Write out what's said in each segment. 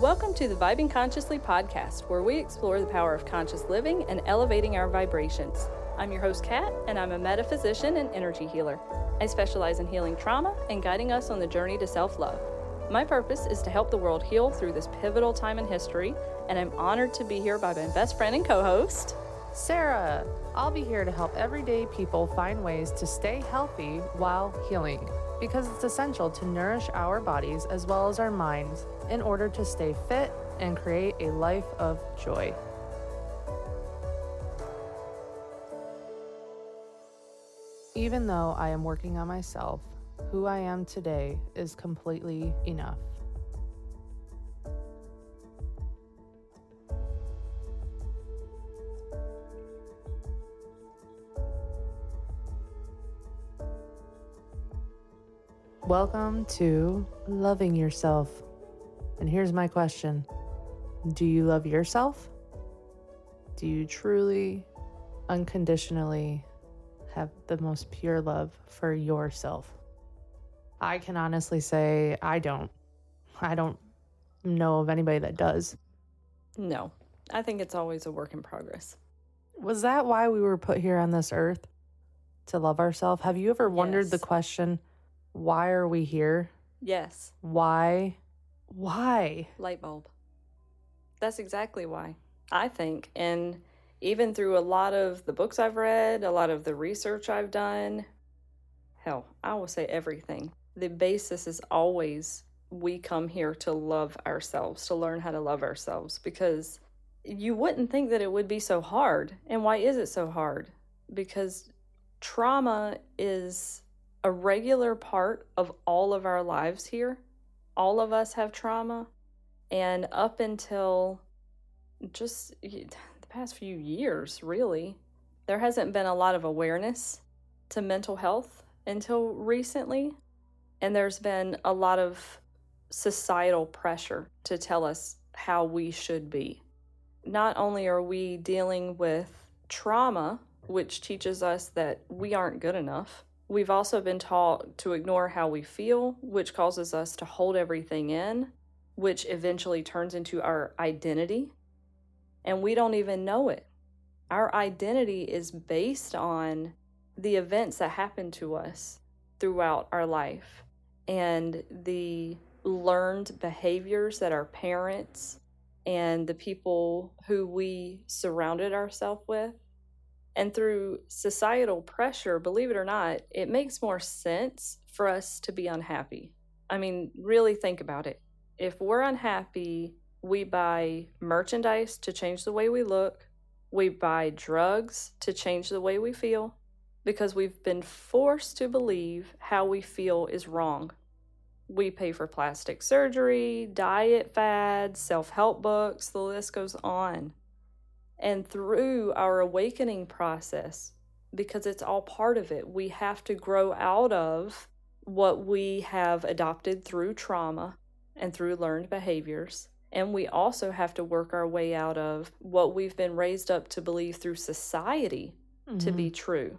Welcome to the Vibing Consciously podcast, where we explore the power of conscious living and elevating our vibrations. I'm your host, Kat, and I'm a metaphysician and energy healer. I specialize in healing trauma and guiding us on the journey to self love. My purpose is to help the world heal through this pivotal time in history, and I'm honored to be here by my best friend and co host, Sarah. I'll be here to help everyday people find ways to stay healthy while healing because it's essential to nourish our bodies as well as our minds in order to stay fit and create a life of joy. Even though I am working on myself, who I am today is completely enough. Welcome to Loving Yourself. And here's my question Do you love yourself? Do you truly, unconditionally have the most pure love for yourself? I can honestly say I don't. I don't know of anybody that does. No, I think it's always a work in progress. Was that why we were put here on this earth? To love ourselves? Have you ever wondered the question, why are we here? Yes, Why? Why? light bulb. That's exactly why, I think. And even through a lot of the books I've read, a lot of the research I've done, hell, I will say everything. The basis is always we come here to love ourselves, to learn how to love ourselves, because you wouldn't think that it would be so hard. And why is it so hard? Because trauma is a regular part of all of our lives here. All of us have trauma. And up until just the past few years, really, there hasn't been a lot of awareness to mental health until recently. And there's been a lot of societal pressure to tell us how we should be. Not only are we dealing with trauma, which teaches us that we aren't good enough, we've also been taught to ignore how we feel, which causes us to hold everything in, which eventually turns into our identity. And we don't even know it. Our identity is based on the events that happen to us throughout our life and the learned behaviors that our parents and the people who we surrounded ourselves with. And through societal pressure, believe it or not, it makes more sense for us to be unhappy. I mean, really think about it. If we're unhappy, we buy merchandise to change the way we look, we buy drugs to change the way we feel because we've been forced to believe how we feel is wrong. We pay for plastic surgery, diet fads, self help books, the list goes on. And through our awakening process, because it's all part of it, we have to grow out of what we have adopted through trauma and through learned behaviors. And we also have to work our way out of what we've been raised up to believe through society to be mm-hmm. true.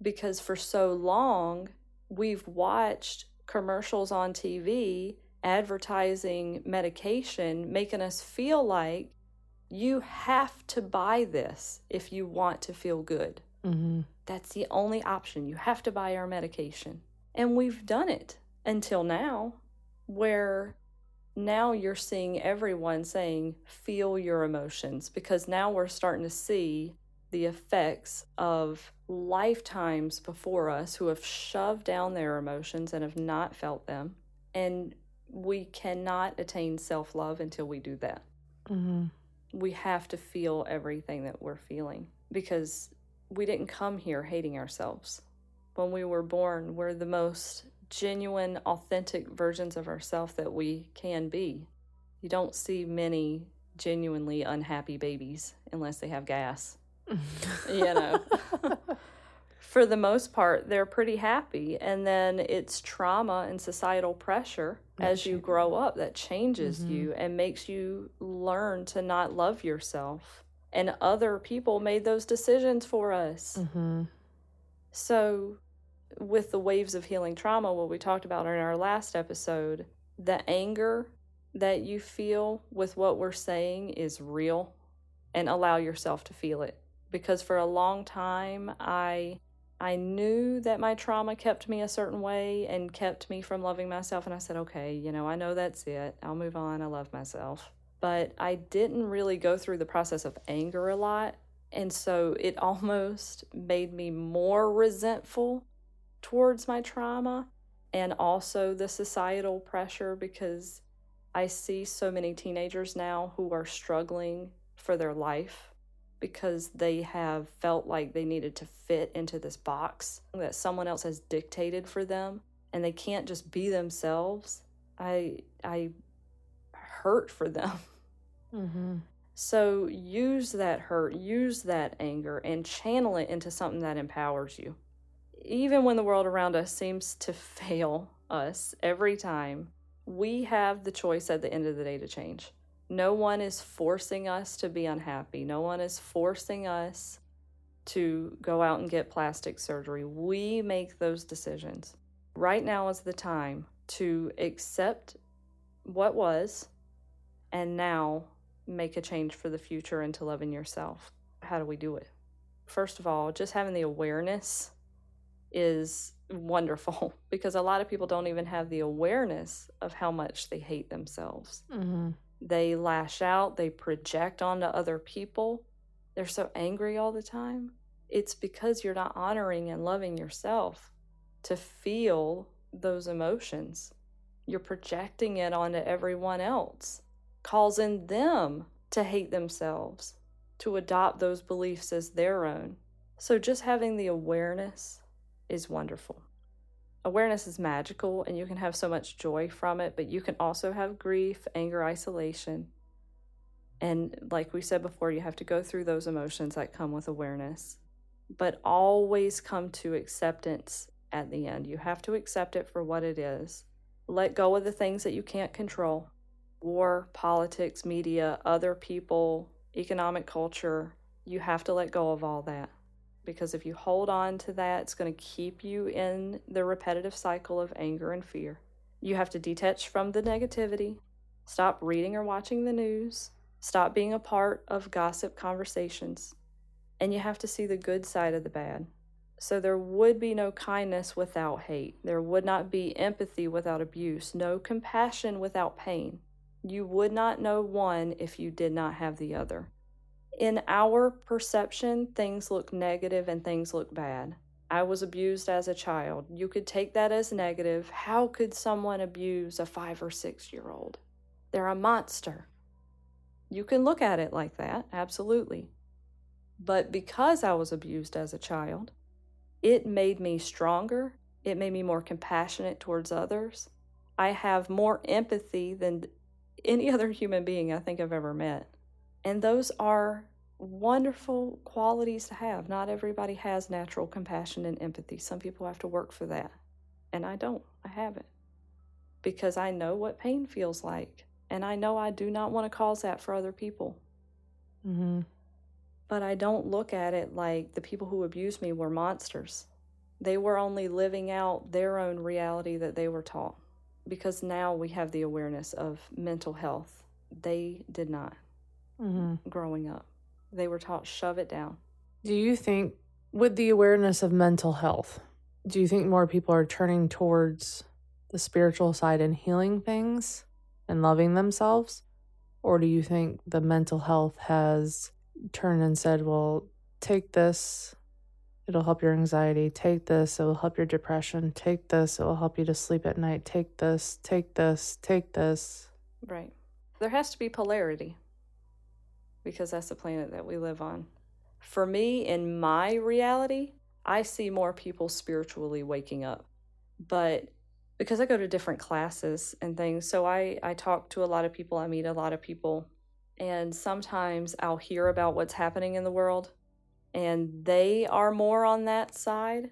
Because for so long, we've watched commercials on TV advertising medication, making us feel like you have to buy this if you want to feel good. hmm That's the only option. You have to buy our medication. And we've done it until now, where now you're seeing everyone saying, feel your emotions, because now we're starting to see the effects of lifetimes before us who have shoved down their emotions and have not felt them. And we cannot attain self love until we do that hmm we have to feel everything that we're feeling because we didn't come here hating ourselves. When we were born, we're the most genuine, authentic versions of ourselves that we can be. You don't see many genuinely unhappy babies unless they have gas. You know. For the most part, they're pretty happy. And then it's trauma and societal pressure as you grow up that changes you and makes you learn to not love yourself. And other people made those decisions for us. hmm So, with the waves of healing trauma, what we talked about in our last episode, the anger that you feel with what we're saying is real and allow yourself to feel it. Because for a long time, I I knew that my trauma kept me a certain way and kept me from loving myself. And I said, okay, you know, I know that's it. I'll move on. I love myself. But I didn't really go through the process of anger a lot. And so it almost made me more resentful towards my trauma and also the societal pressure because I see so many teenagers now who are struggling for their life because they have felt like they needed to fit into this box that someone else has dictated for them and they can't just be themselves. I i hurt for them. Mm-hmm. so use that hurt use that anger and channel it into something that empowers you. Even when the world around us seems to fail us every time we have the choice at the end of the day to change no one is forcing us to be unhappy. No one is forcing us to go out and get plastic surgery. We make those decisions. Right now is the time to accept what was and now make a change for the future into loving yourself. How do we do it? First of all, just having the awareness is wonderful because a lot of people don't even have the awareness of how much they hate themselves. Mm-hmm. They lash out, they project onto other people. They're so angry all the time. It's because you're not honoring and loving yourself to feel those emotions. You're projecting it onto everyone else, causing them to hate themselves, to adopt those beliefs as their own. So, just having the awareness is wonderful awareness is magical and you can have so much joy from it, but you can also have grief, anger, isolation. And like we said before, you have to go through those emotions that come with awareness, but always come to acceptance at the end. You have to accept it for what it is. Let go of the things that you can't control war, politics, media, other people, economic culture. You have to let go of all that because if you hold on to that, it's going to keep you in the repetitive cycle of anger and fear. You have to detach from the negativity, stop reading or watching the news, stop being a part of gossip conversations, and you have to see the good side of the bad. So there would be no kindness without hate. There would not be empathy without abuse, no compassion without pain. You would not know one if you did not have the other in our perception, things look negative and things look bad. I was abused as a child. You could take that as negative. How could someone abuse a five or six year old? They're a monster. You can look at it like that, absolutely. But because I was abused as a child, it made me stronger. It made me more compassionate towards others. I have more empathy than any other human being I think I've ever met. And those are wonderful qualities to have. Not everybody has natural compassion and empathy. Some people have to work for that. And I don't. I haven't. Because I know what pain feels like. And I know I do not want to cause that for other people. Mm-hmm. But I don't look at it like the people who abused me were monsters. They were only living out their own reality that they were taught. Because now we have the awareness of mental health. They did not mm-hmm. growing up. They were taught shove it down. Do you think, with the awareness of mental health, do you think more people are turning towards the spiritual side and healing things and loving themselves? Or do you think the mental health has turned and said, well, take this, it'll help your anxiety. Take this, it will help your depression. Take this, it will help you to sleep at night. Take this, take this, take this. Right. There has to be polarity because that's the planet that we live on. For me, in my reality, I see more people spiritually waking up. But because I go to different classes and things, so I, I talk to a lot of people, I meet a lot of people, and sometimes I'll hear about what's happening in the world, and they are more on that side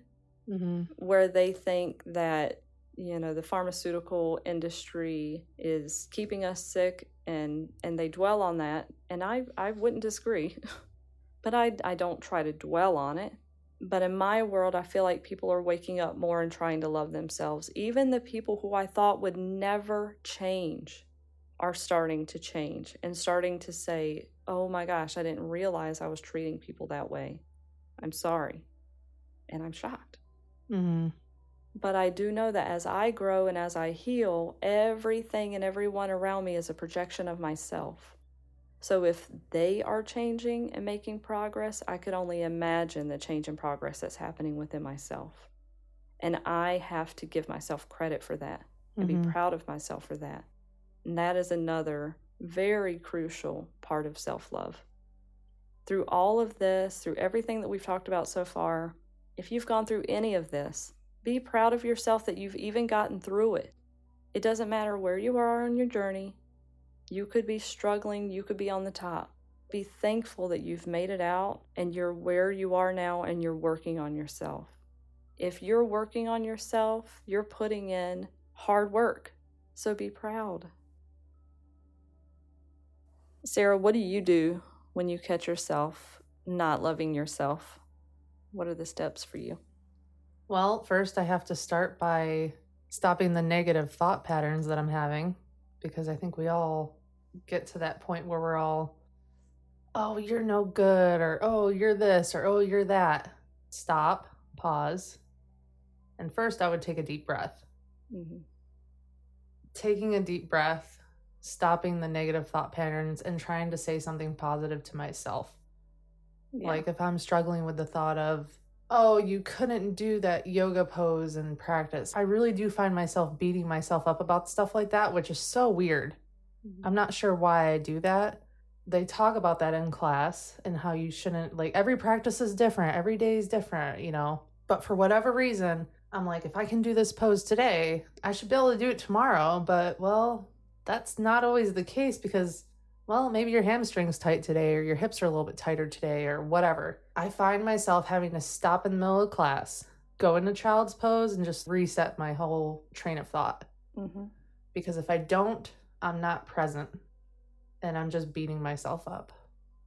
mm-hmm. where they think that you know the pharmaceutical industry is keeping us sick and and they dwell on that and i i wouldn't disagree but i i don't try to dwell on it but in my world i feel like people are waking up more and trying to love themselves even the people who i thought would never change are starting to change and starting to say, oh my gosh, I didn't realize I was treating people that way. I'm sorry. And I'm shocked. Mm-hmm. But I do know that as I grow and as I heal, everything and everyone around me is a projection of myself. So if they are changing and making progress, I could only imagine the change and progress that's happening within myself. And I have to give myself credit for that and Mhm. be proud of myself for that. And that is another very crucial part of self love. Through all of this, through everything that we've talked about so far, if you've gone through any of this, be proud of yourself that you've even gotten through it. It doesn't matter where you are on your journey. You could be struggling, you could be on the top. Be thankful that you've made it out and you're where you are now and you're working on yourself. If you're working on yourself, you're putting in hard work. So be proud. Sarah, what do you do when you catch yourself not loving yourself? What are the steps for you? Well, first, I have to start by stopping the negative thought patterns that I'm having because I think we all get to that point where we're all, oh, you're no good, or oh, you're this, or oh, you're that. Stop, pause. And first, I would take a deep breath. Mm-hmm. Taking a deep breath, stopping the negative thought patterns, and trying to say something positive to myself. Like if I'm struggling with the thought of, oh, you couldn't do that yoga pose in practice, I really do find myself beating myself up about stuff like that, which is so weird. Mm-hmm. I'm not sure why I do that. They talk about that in class and how you shouldn't, like, every practice is different, every day is different, you know? But for whatever reason, I'm like, if I can do this pose today, I should be able to do it tomorrow. But, well, that's not always the case because well, maybe your hamstring's tight today, or your hips are a little bit tighter today, or whatever. I find myself having to stop in the middle of class, go into child's pose, and just reset my whole train of thought. Mm-hmm. Because if I don't, I'm not present and I'm just beating myself up.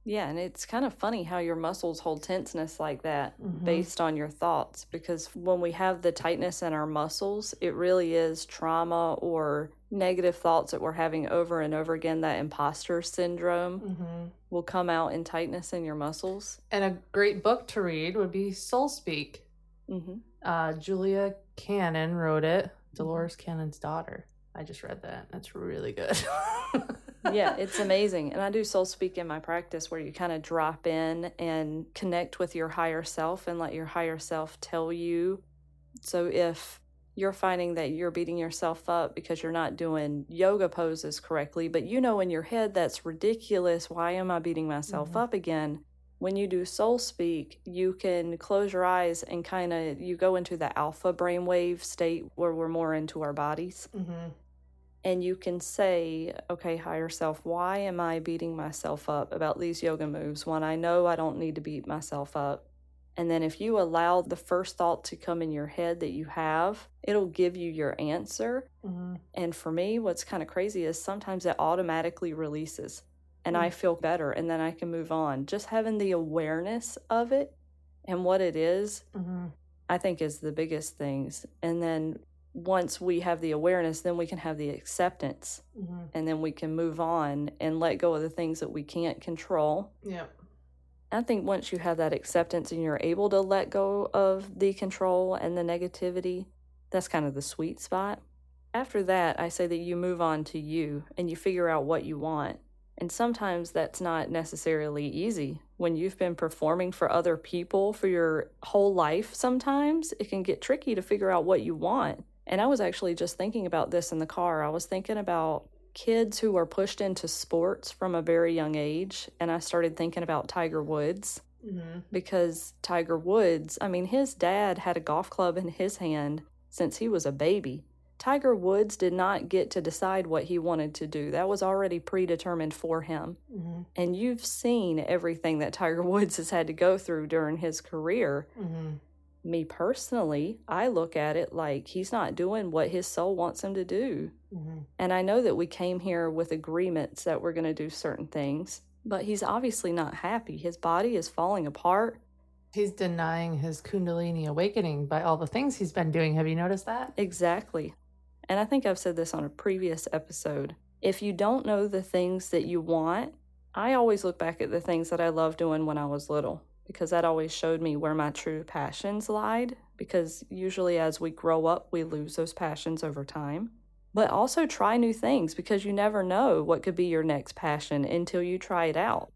Yeah, and it's kind of funny how your muscles hold tenseness like that Mhm. based on your thoughts. Because when we have the tightness in our muscles, it really is trauma or negative thoughts that we're having over and over again. That imposter syndrome Mm-hmm. will come out in tightness in your muscles. And a great book to read would be Soul Speak. Mm-hmm. Uh, Julia Cannon wrote it, Dolores Cannon's daughter. I just read that. That's really good. yeah, it's amazing. And I do soul speak in my practice where you kind of drop in and connect with your higher self and let your higher self tell you. So if you're finding that you're beating yourself up because you're not doing yoga poses correctly, but you know in your head that's ridiculous. Why am I beating myself Mhm. up again? When you do soul speak, you can close your eyes and kind of you go into the alpha brainwave state where we're more into our bodies mm-hmm. And you can say, okay, higher self, why am I beating myself up about these yoga moves when I know I don't need to beat myself up? And then if you allow the first thought to come in your head that you have, it'll give you your answer. Mm-hmm. And for me, what's kind of crazy is sometimes it automatically releases and I feel better and then I can move on. Just having the awareness of it and what it is Mm-hmm. I think is the biggest things. And then once we have the awareness, then we can have the acceptance Mm-hmm. and then we can move on and let go of the things that we can't control. Yeah. I think once you have that acceptance and you're able to let go of the control and the negativity, that's kind of the sweet spot. After that, I say that you move on to you and you figure out what you want. And sometimes that's not necessarily easy. When you've been performing for other people for your whole life, sometimes it can get tricky to figure out what you want. And I was actually just thinking about this in the car. I was thinking about kids who are pushed into sports from a very young age. And I started thinking about Tiger Woods Mm-hmm. because Tiger Woods, I mean, his dad had a golf club in his hand since he was a baby. Tiger Woods did not get to decide what he wanted to do. That was already predetermined for him. Mm-hmm. And you've seen everything that Tiger Woods has had to go through during his career. Mm-hmm. Me personally, I look at it like he's not doing what his soul wants him to do. Mm-hmm. And I know that we came here with agreements that we're going to do certain things, but he's obviously not happy. His body is falling apart. He's denying his Kundalini awakening by all the things he's been doing. Have you noticed that? Exactly. And I think I've said this on a previous episode. If you don't know the things that you want, I always look back at the things that I loved doing when I was little because that always showed me where my true passions lied. Because usually, as we grow up, we lose those passions over time. But also try new things because you never know what could be your next passion until you try it out.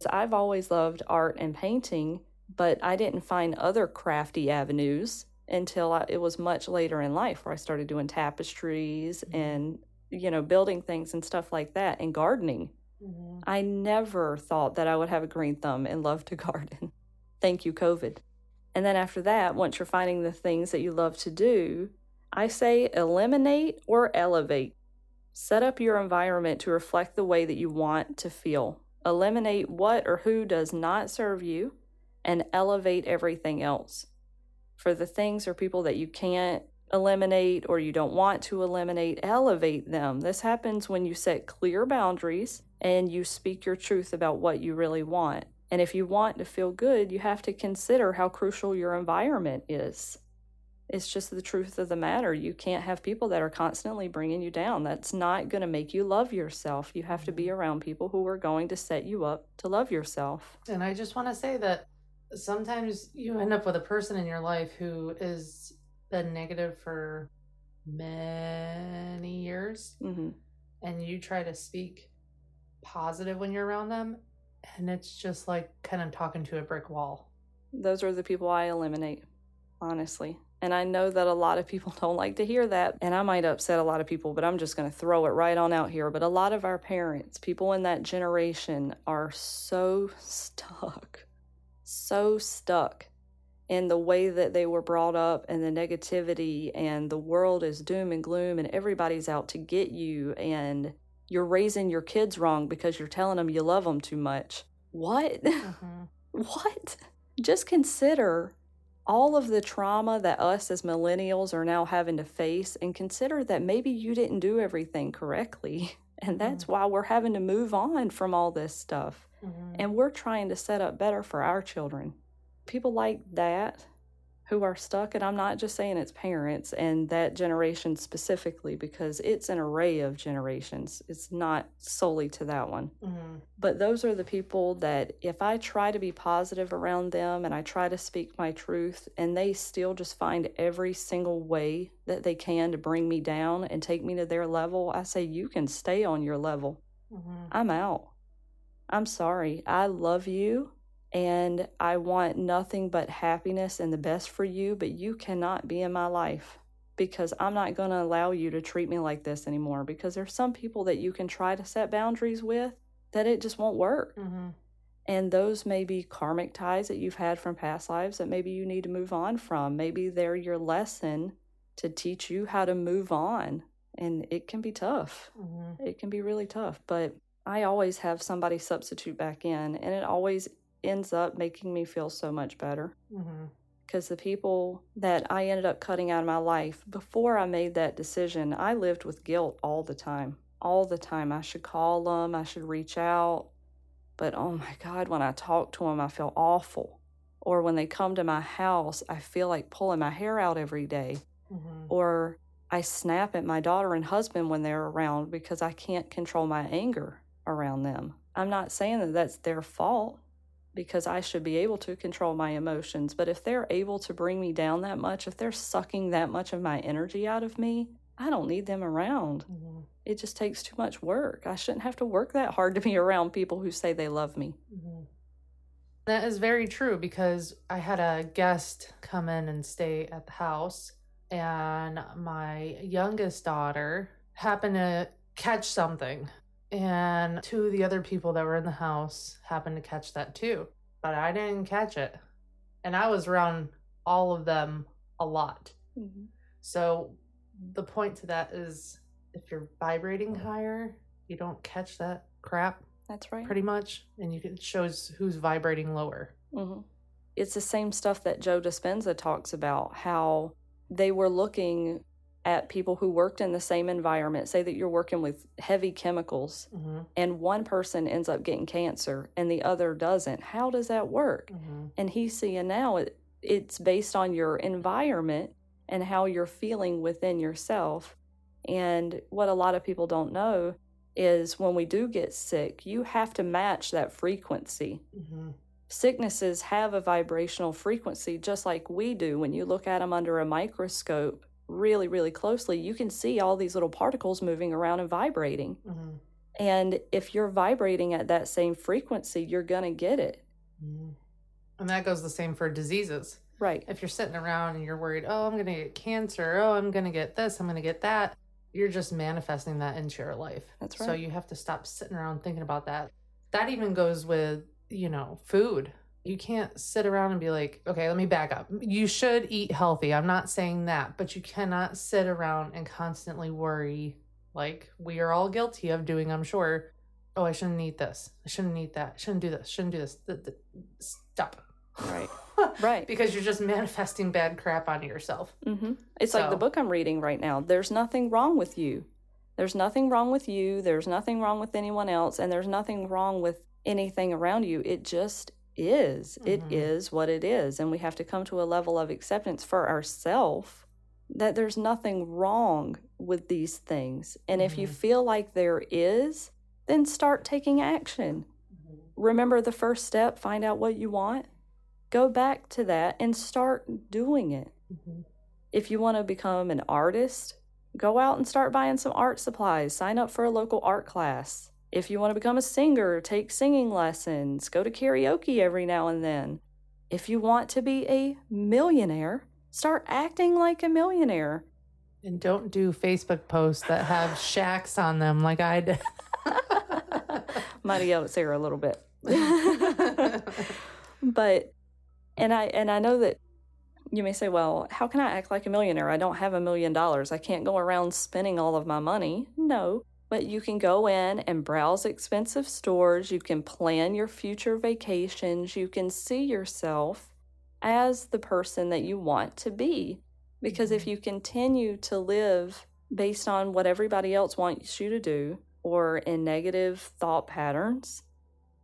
So I've always loved art and painting, but I didn't find other crafty avenues until I, it was much later in life where I started doing tapestries mm-hmm. and you know building things and stuff like that and gardening. Mm-hmm. I never thought that I would have a green thumb and love to garden. Thank you, COVID. And then after that, once you're finding the things that you love to do, I say eliminate or elevate. Set up your environment to reflect the way that you want to feel. Eliminate what or who does not serve you and elevate everything else. For the things or people that you can't eliminate or you don't want to eliminate, elevate them. This happens when you set clear boundaries and you speak your truth about what you really want. And if you want to feel good, you have to consider how crucial your environment is. It's just the truth of the matter. You can't have people that are constantly bringing you down. That's not going to make you love yourself. You have to be around people who are going to set you up to love yourself. And I just want to say that sometimes you end up with a person in your life who is been negative for many years hmm and you try to speak positive when you're around them and it's just like kind of talking to a brick wall Those are the people I eliminate, honestly. And I know that a lot of people don't like to hear that, and I might upset a lot of people, but I'm just going to throw it right on out here. But a lot of our parents, people in that generation, are so stuck, so stuck in the way that they were brought up and the negativity, and the world is doom and gloom, and everybody's out to get you, and you're raising your kids wrong because you're telling them you love them too much. What? Mhm. What? Just consider all of the trauma that us as millennials are now having to face and consider that maybe you didn't do everything correctly. And that's why we're having to move on from all this stuff. Mhm. And we're trying to set up better for our children. People like that who are stuck, and I'm not just saying it's parents and that generation specifically because it's an array of generations. It's not solely to that one. Mhm. But those are the people that if I try to be positive around them and I try to speak my truth and they still just find every single way that they can to bring me down and take me to their level, I say, you can stay on your level. Mhm. I'm out. I'm sorry. I love you and I want nothing but happiness and the best for you, but you cannot be in my life because I'm not going to allow you to treat me like this anymore because there's some people that you can try to set boundaries with that it just won't work. Mhm. And those may be karmic ties that you've had from past lives that maybe you need to move on from. Maybe they're your lesson to teach you how to move on. And it can be tough Mhm. it can be really tough but i always have somebody substitute back in and it always ends up making me feel so much better. Because the people that i ended up cutting out of my life before i made that decision i lived with guilt all the time. All the time. I should call them i should reach out but oh my god when i talk to them i feel awful. Or when they come to my house i feel like pulling my hair out every day. Mhm. or I snap at my daughter and husband when they're around because I can't control my anger around them. I'm not saying that that's their fault because I should be able to control my emotions, but if they're able to bring me down that much, if they're sucking that much of my energy out of me, I don't need them around. Mhm. It just takes too much work. I shouldn't have to work that hard to be around people who say they love me. Mhm. That is very true because I had a guest come in and stay at the house, and my youngest daughter happened to catch something, and two of the other people that were in the house happened to catch that too, but I didn't catch it, and I was around all of them a lot. So the point to that is if you're vibrating higher, you don't catch that crap That's right. pretty much, and you can, it shows who's vibrating lower. hmm It's the same stuff that Joe Dispenza talks about how they were looking at people who worked in the same environment. Say that you're working with heavy chemicals Mm-hmm. and one person ends up getting cancer and the other doesn't. How does that work? Mm-hmm. And he's seeing now it, it's based on your environment and how you're feeling within yourself. And what a lot of people don't know is when we do get sick, you have to match that frequency. Mm-hmm. Sicknesses have a vibrational frequency just like we do. When you look at them under a microscope really, really closely, you can see all these little particles moving around and vibrating. Mm-hmm. And if you're vibrating at that same frequency, you're going to get it. Mm-hmm. And that goes the same for diseases. Right. If you're sitting around and you're worried, oh, I'm going to get cancer, oh, I'm going to get this, I'm going to get that, you're just manifesting that into your life. That's right. So you have to stop sitting around thinking about that. That even goes with, you know, food. You can't sit around and be like, okay, let me back up. You should eat healthy. I'm not saying that, but you cannot sit around and constantly worry, like we are all guilty of doing, I'm sure. Oh, I shouldn't eat this. I shouldn't eat that. I shouldn't do this. Shouldn't do this. Th- th- Stop. Right. Right. because you're just manifesting bad crap onto yourself. Mm-hmm. It's like the book I'm reading right now. There's nothing wrong with you. There's nothing wrong with you. There's nothing wrong with anyone else. And there's nothing wrong with anything around you. It just is. It Mhm. is what it is. And we have to come to a level of acceptance for ourselves that there's nothing wrong with these things. And if you Mhm. feel like there is, then start taking action. Remember the first step, find out what you want. Go back to that and start doing it Mhm. if you want to become an artist, go out and start buying some art supplies. Sign up for a local art class. If you want to become a singer, take singing lessons. Go to karaoke every now and then. If you want to be a millionaire, start acting like a millionaire. And don't do Facebook posts that have shacks on them like I did. Might have yelled at Sarah a little bit. but and I and I know that you may say, well, how can I act like a millionaire? I don't have a million dollars. I can't go around spending all of my money. No, but you can go in and browse expensive stores. You can plan your future vacations. You can see yourself as the person that you want to be. Because if Mhm. you continue to live based on what everybody else wants you to do or in negative thought patterns,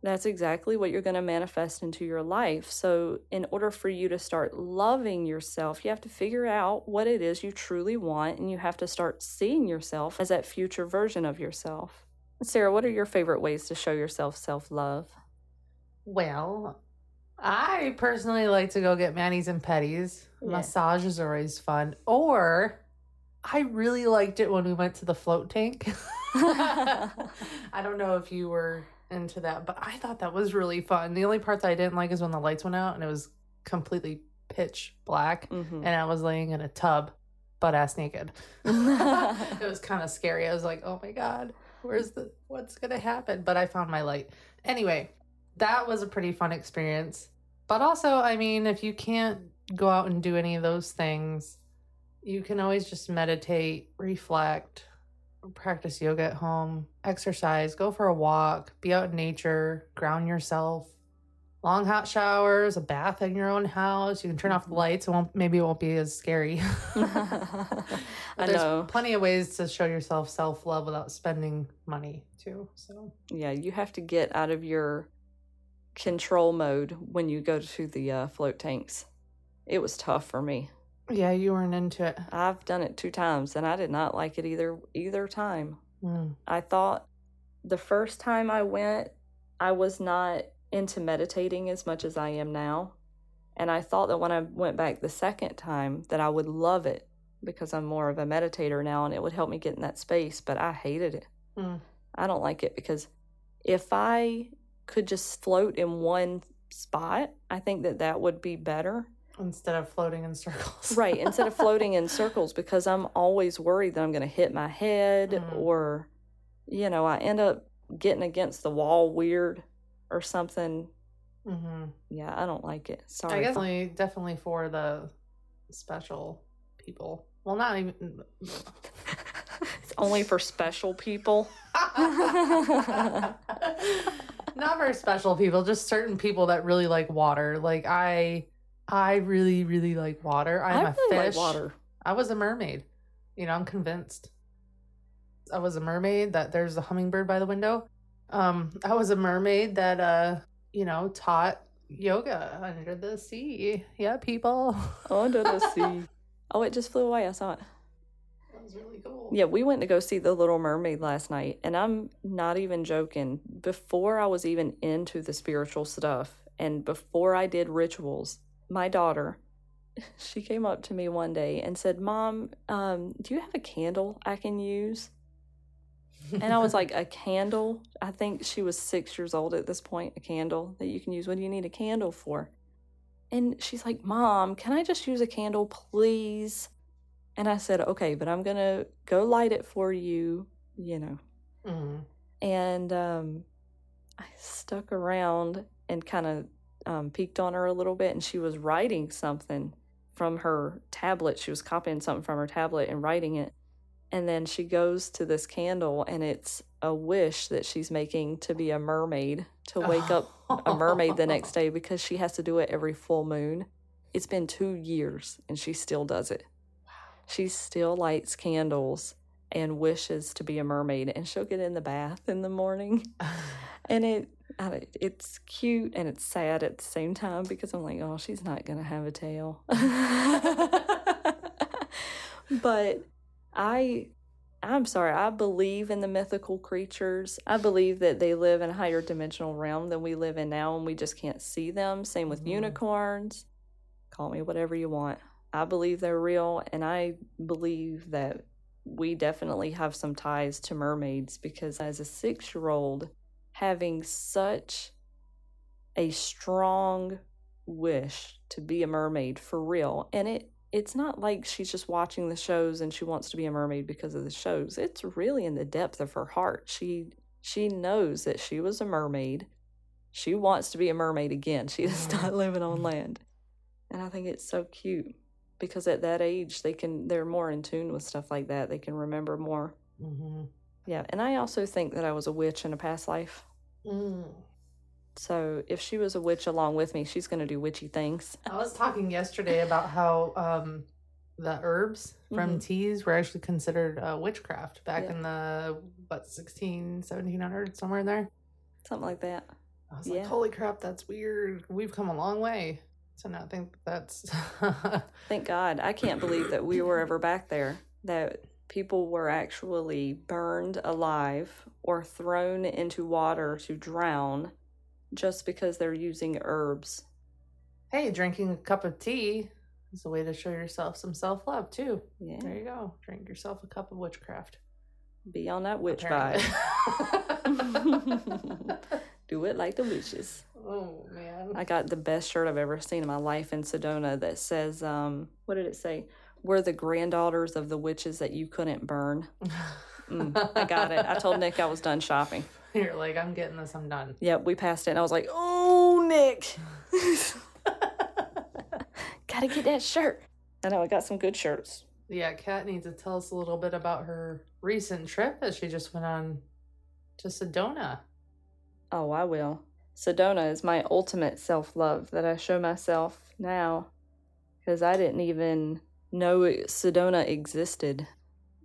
that's exactly what you're going to manifest into your life. So, in order for you to start loving yourself, you have to figure out what it is you truly want and you have to start seeing yourself as that future version of yourself. Sarah, what are your favorite ways to show yourself self love? well, I personally like to go get manis and petties. Yeah. Massages are always fun. Or I really liked it when we went to the float tank. I don't know if you were into that, but I thought that was really fun. The only part that I didn't like is when the lights went out and it was completely pitch black hmm and I was laying in a tub, butt ass naked. it was kind of scary. I was like, oh my God, where's the, what's going to happen? But I found my light. Anyway, that was a pretty fun experience. But also, I mean, if you can't go out and do any of those things, you can always just meditate, reflect, practice yoga at home, exercise, go for a walk, be out in nature, ground yourself. Long hot showers, a bath in your own house. You can turn off the lights. It won't maybe it won't be as scary. I there's know. plenty of ways to show yourself self love without spending money too. So Yeah, you have to get out of your control mode when you go to the uh, float tanks. It was tough for me. Yeah, you weren't into it. I've done it two times and I did not like it either either time. Mm. I thought the first time I went, I was not into meditating as much as I am now. And I thought that when I went back the second time that I would love it because I'm more of a meditator now and it would help me get in that space, but I hated it. Mm. I don't like it because if I could just float in one spot, I think that that would be better. Instead of floating in circles. Right, instead of floating in circles because I'm always worried that I'm going to hit my head Mhm. or you know, I end up getting against the wall weird or something. hmm Yeah, I don't like it. Sorry. I guess definitely, definitely for the special people. Well, not even. it's only for special people. not for special people, just certain people that really like water. Like I, I really, really like water. I'm I a really fish. like water. I was a mermaid. You know, I'm convinced. I was a mermaid that there's a hummingbird by the window. Um, I was a mermaid that uh, you know, taught yoga under the sea. Yeah, people. Under the sea. Oh, it just flew away. I saw it. That was really cool. Yeah, we went to go see The Little Mermaid last night, and I'm not even joking. Before I was even into the spiritual stuff and before I did rituals, my daughter, she came up to me one day and said, Mom, um, do you have a candle I can use? And I was like, A candle? I think she was six years old at this point, a candle that you can use. What do you need a candle for? And she's like, Mom, can I just use a candle, please? And I said, okay, but I'm going to go light it for you, you know. Mhm. And um, I stuck around and kind of um, peeked on her a little bit, and she was writing something from her tablet. She was copying something from her tablet and writing it. And then she goes to this candle, and it's a wish that she's making to be a mermaid, to wake up a mermaid the next day because she has to do it every full moon. It's been two years, and she still does it. She still lights candles and wishes to be a mermaid, and she'll get in the bath in the morning. And it, I it's cute and it's sad at the same time because I'm like, oh, she's not gonna have a tail. but I, I'm sorry. I believe in the mythical creatures. I believe that they live in a higher dimensional realm than we live in now, and we just can't see them. Same with Mhm. unicorns. Call me whatever you want. I believe they're real, and I believe that we definitely have some ties to mermaids because as a six year old, having such a strong wish to be a mermaid for real, and it it's not like she's just watching the shows and she wants to be a mermaid because of the shows. It's really in the depth of her heart. She she knows that she was a mermaid. She wants to be a mermaid again. She is Mhm. not living on land. And I think it's so cute because at that age they can they're more in tune with stuff like that. They can remember more. Mhm. Yeah, and I also think that I was a witch in a past life. Mm. So if she was a witch along with me, she's going to do witchy things. I was talking yesterday about how um, the herbs from Mhm. teas were actually considered uh, witchcraft back Yeah. in the, what, 16, 1700, somewhere in there. Something like that. I was Yeah. like, holy crap, that's weird. We've come a long way. So now I think that's. Thank God. I can't believe that we were ever back there, that people were actually burned alive or thrown into water to drown just because they're using herbs. hey, drinking a cup of tea is a way to show yourself some self love, too. Yeah. There you go. Drink yourself a cup of witchcraft. Be on that witch apparently. vibe. Do it like the witches. oh, man. I got the best shirt I've ever seen in my life in Sedona that says, um, what did it say? We're the granddaughters of the witches that you couldn't burn. Mm, I got it. I told Nick I was done shopping. You're like, I'm getting this, I'm done. Yep, we passed it, and I was like, "Oh, Nick, gotta get that shirt." I know I got some good shirts. yeah, Kat needs to tell us a little bit about her recent trip that she just went on to Sedona. Oh, I will. Sedona is my ultimate self love that I show myself now, because I didn't even know Sedona existed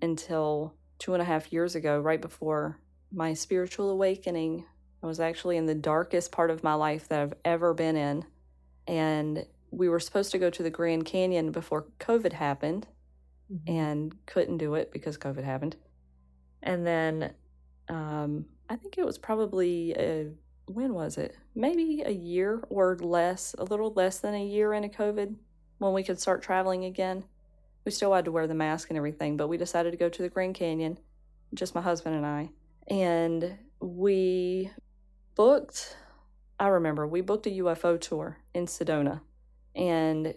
until two and a half years ago, right before my spiritual awakening. I was actually in the darkest part of my life that I've ever been in. And we were supposed to go to the Grand Canyon before COVID happened and couldn't do it because COVID happened. And then um, I think it was probably, a, when was it? Maybe a year or less, a little less than a year into COVID when we could start traveling again. We still had to wear the mask and everything, but we decided to go to the Grand Canyon, just my husband and I. And we booked, I remember, we booked a UFO tour in Sedona. And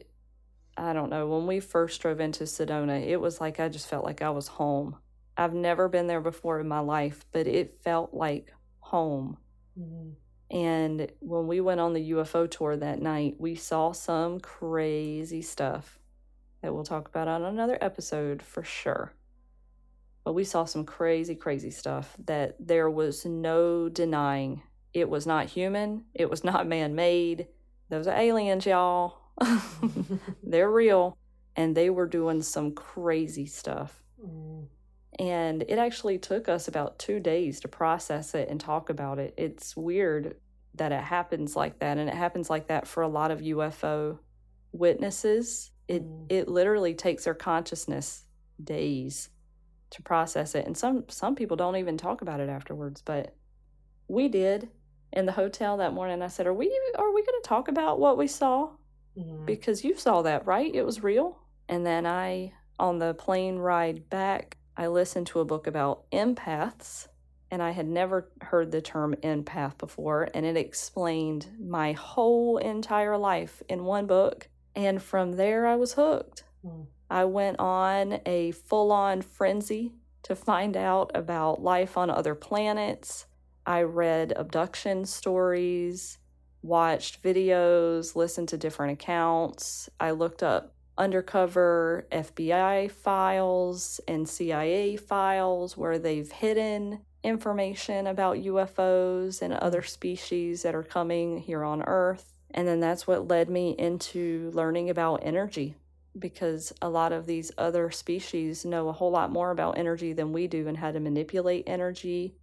I don't know, when we first drove into Sedona, it was like I just felt like I was home. I've never been there before in my life, but it felt like home. Mhm. And when we went on the UFO tour that night, we saw some crazy stuff that we'll talk about on another episode for sure. But we saw some crazy, crazy stuff that there was no denying. It was not human, it was not man made. Those are aliens, y'all. They're real. And they were doing some crazy stuff. Mm. And it actually took us about two days to process it and talk about it. It's weird that it happens like that. And it happens like that for a lot of UFO witnesses. It, Mm. it literally takes their consciousness days to process it. And some some people don't even talk about it afterwards, but we did in the hotel that morning. I said, "Are we are we going to talk about what we saw?" Mhm. Because you saw that, right? It was real. And then I on the plane ride back, I listened to a book about empaths and I had never heard the term empath before and it explained my whole entire life in one book. And from there I was hooked. Hmm. I went on a full on frenzy to find out about life on other planets. I read abduction stories, watched videos, listened to different accounts. I looked up undercover FBI files and CIA files where they've hidden information about UFOs and other species that are coming here on Earth. And then that's what led me into learning about energy because a lot of these other species know a whole lot more about energy than we do and how to manipulate energy,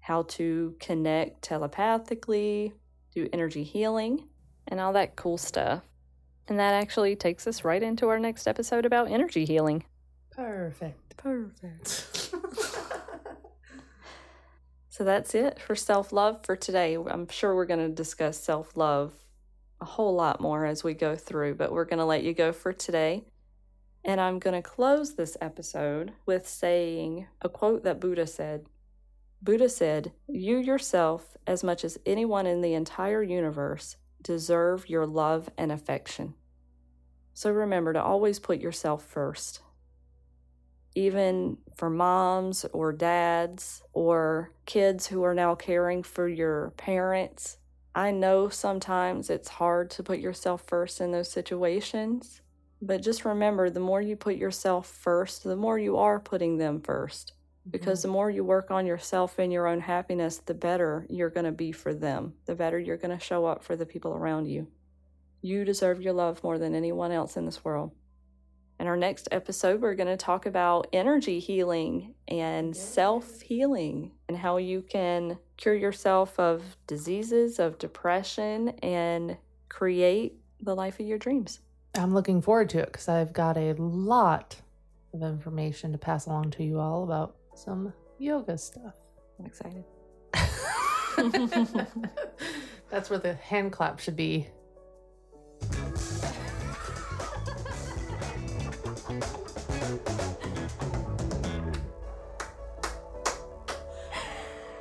how to connect telepathically, do energy healing, and all that cool stuff. And that actually takes us right into our next episode about energy healing. Perfect. Perfect. So that's it for self love for today. I'm sure we're going to discuss self love a whole lot more as we go through, but we're going to let you go for today. And I'm going to close this episode with saying a quote that Buddha said. Buddha said, You yourself, as much as anyone in the entire universe, deserve your love and affection. So remember to always put yourself first even for moms or dads or kids who are now caring for your parents. I know sometimes it's hard to put yourself first in those situations, but just remember the more you put yourself first, the more you are putting them first. Because mm-hmm. the more you work on yourself and your own happiness, the better you're going to be for them, the better you're going to show up for the people around you. You deserve your love more than anyone else in this world. In our next episode, we're going to talk about energy healing and self healing and how you can cure yourself of diseases, of depression, and create the life of your dreams. I'm looking forward to it because I've got a lot of information to pass along to you all about some yoga stuff. I'm excited. That's where the hand clap should be.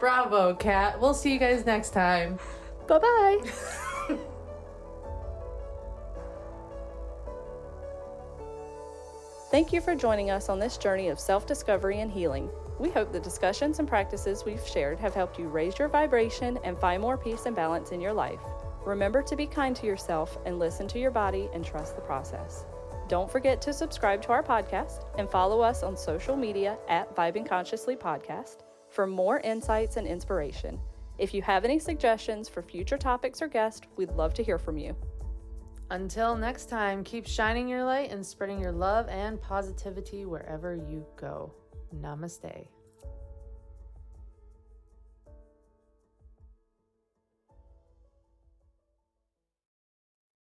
Bravo, Kat. We'll see you guys next time. Bye bye. Thank you for joining us on this journey of self discovery and healing. We hope the discussions and practices we've shared have helped you raise your vibration and find more peace and balance in your life. Remember to be kind to yourself and listen to your body and trust the process. Don't forget to subscribe to our podcast and follow us on social media at Vibing Consciously Podcast for more insights and inspiration. If you have any suggestions for future topics or guests, we'd love to hear from you. Until next time, keep shining your light and spreading your love and positivity wherever you go. Namaste.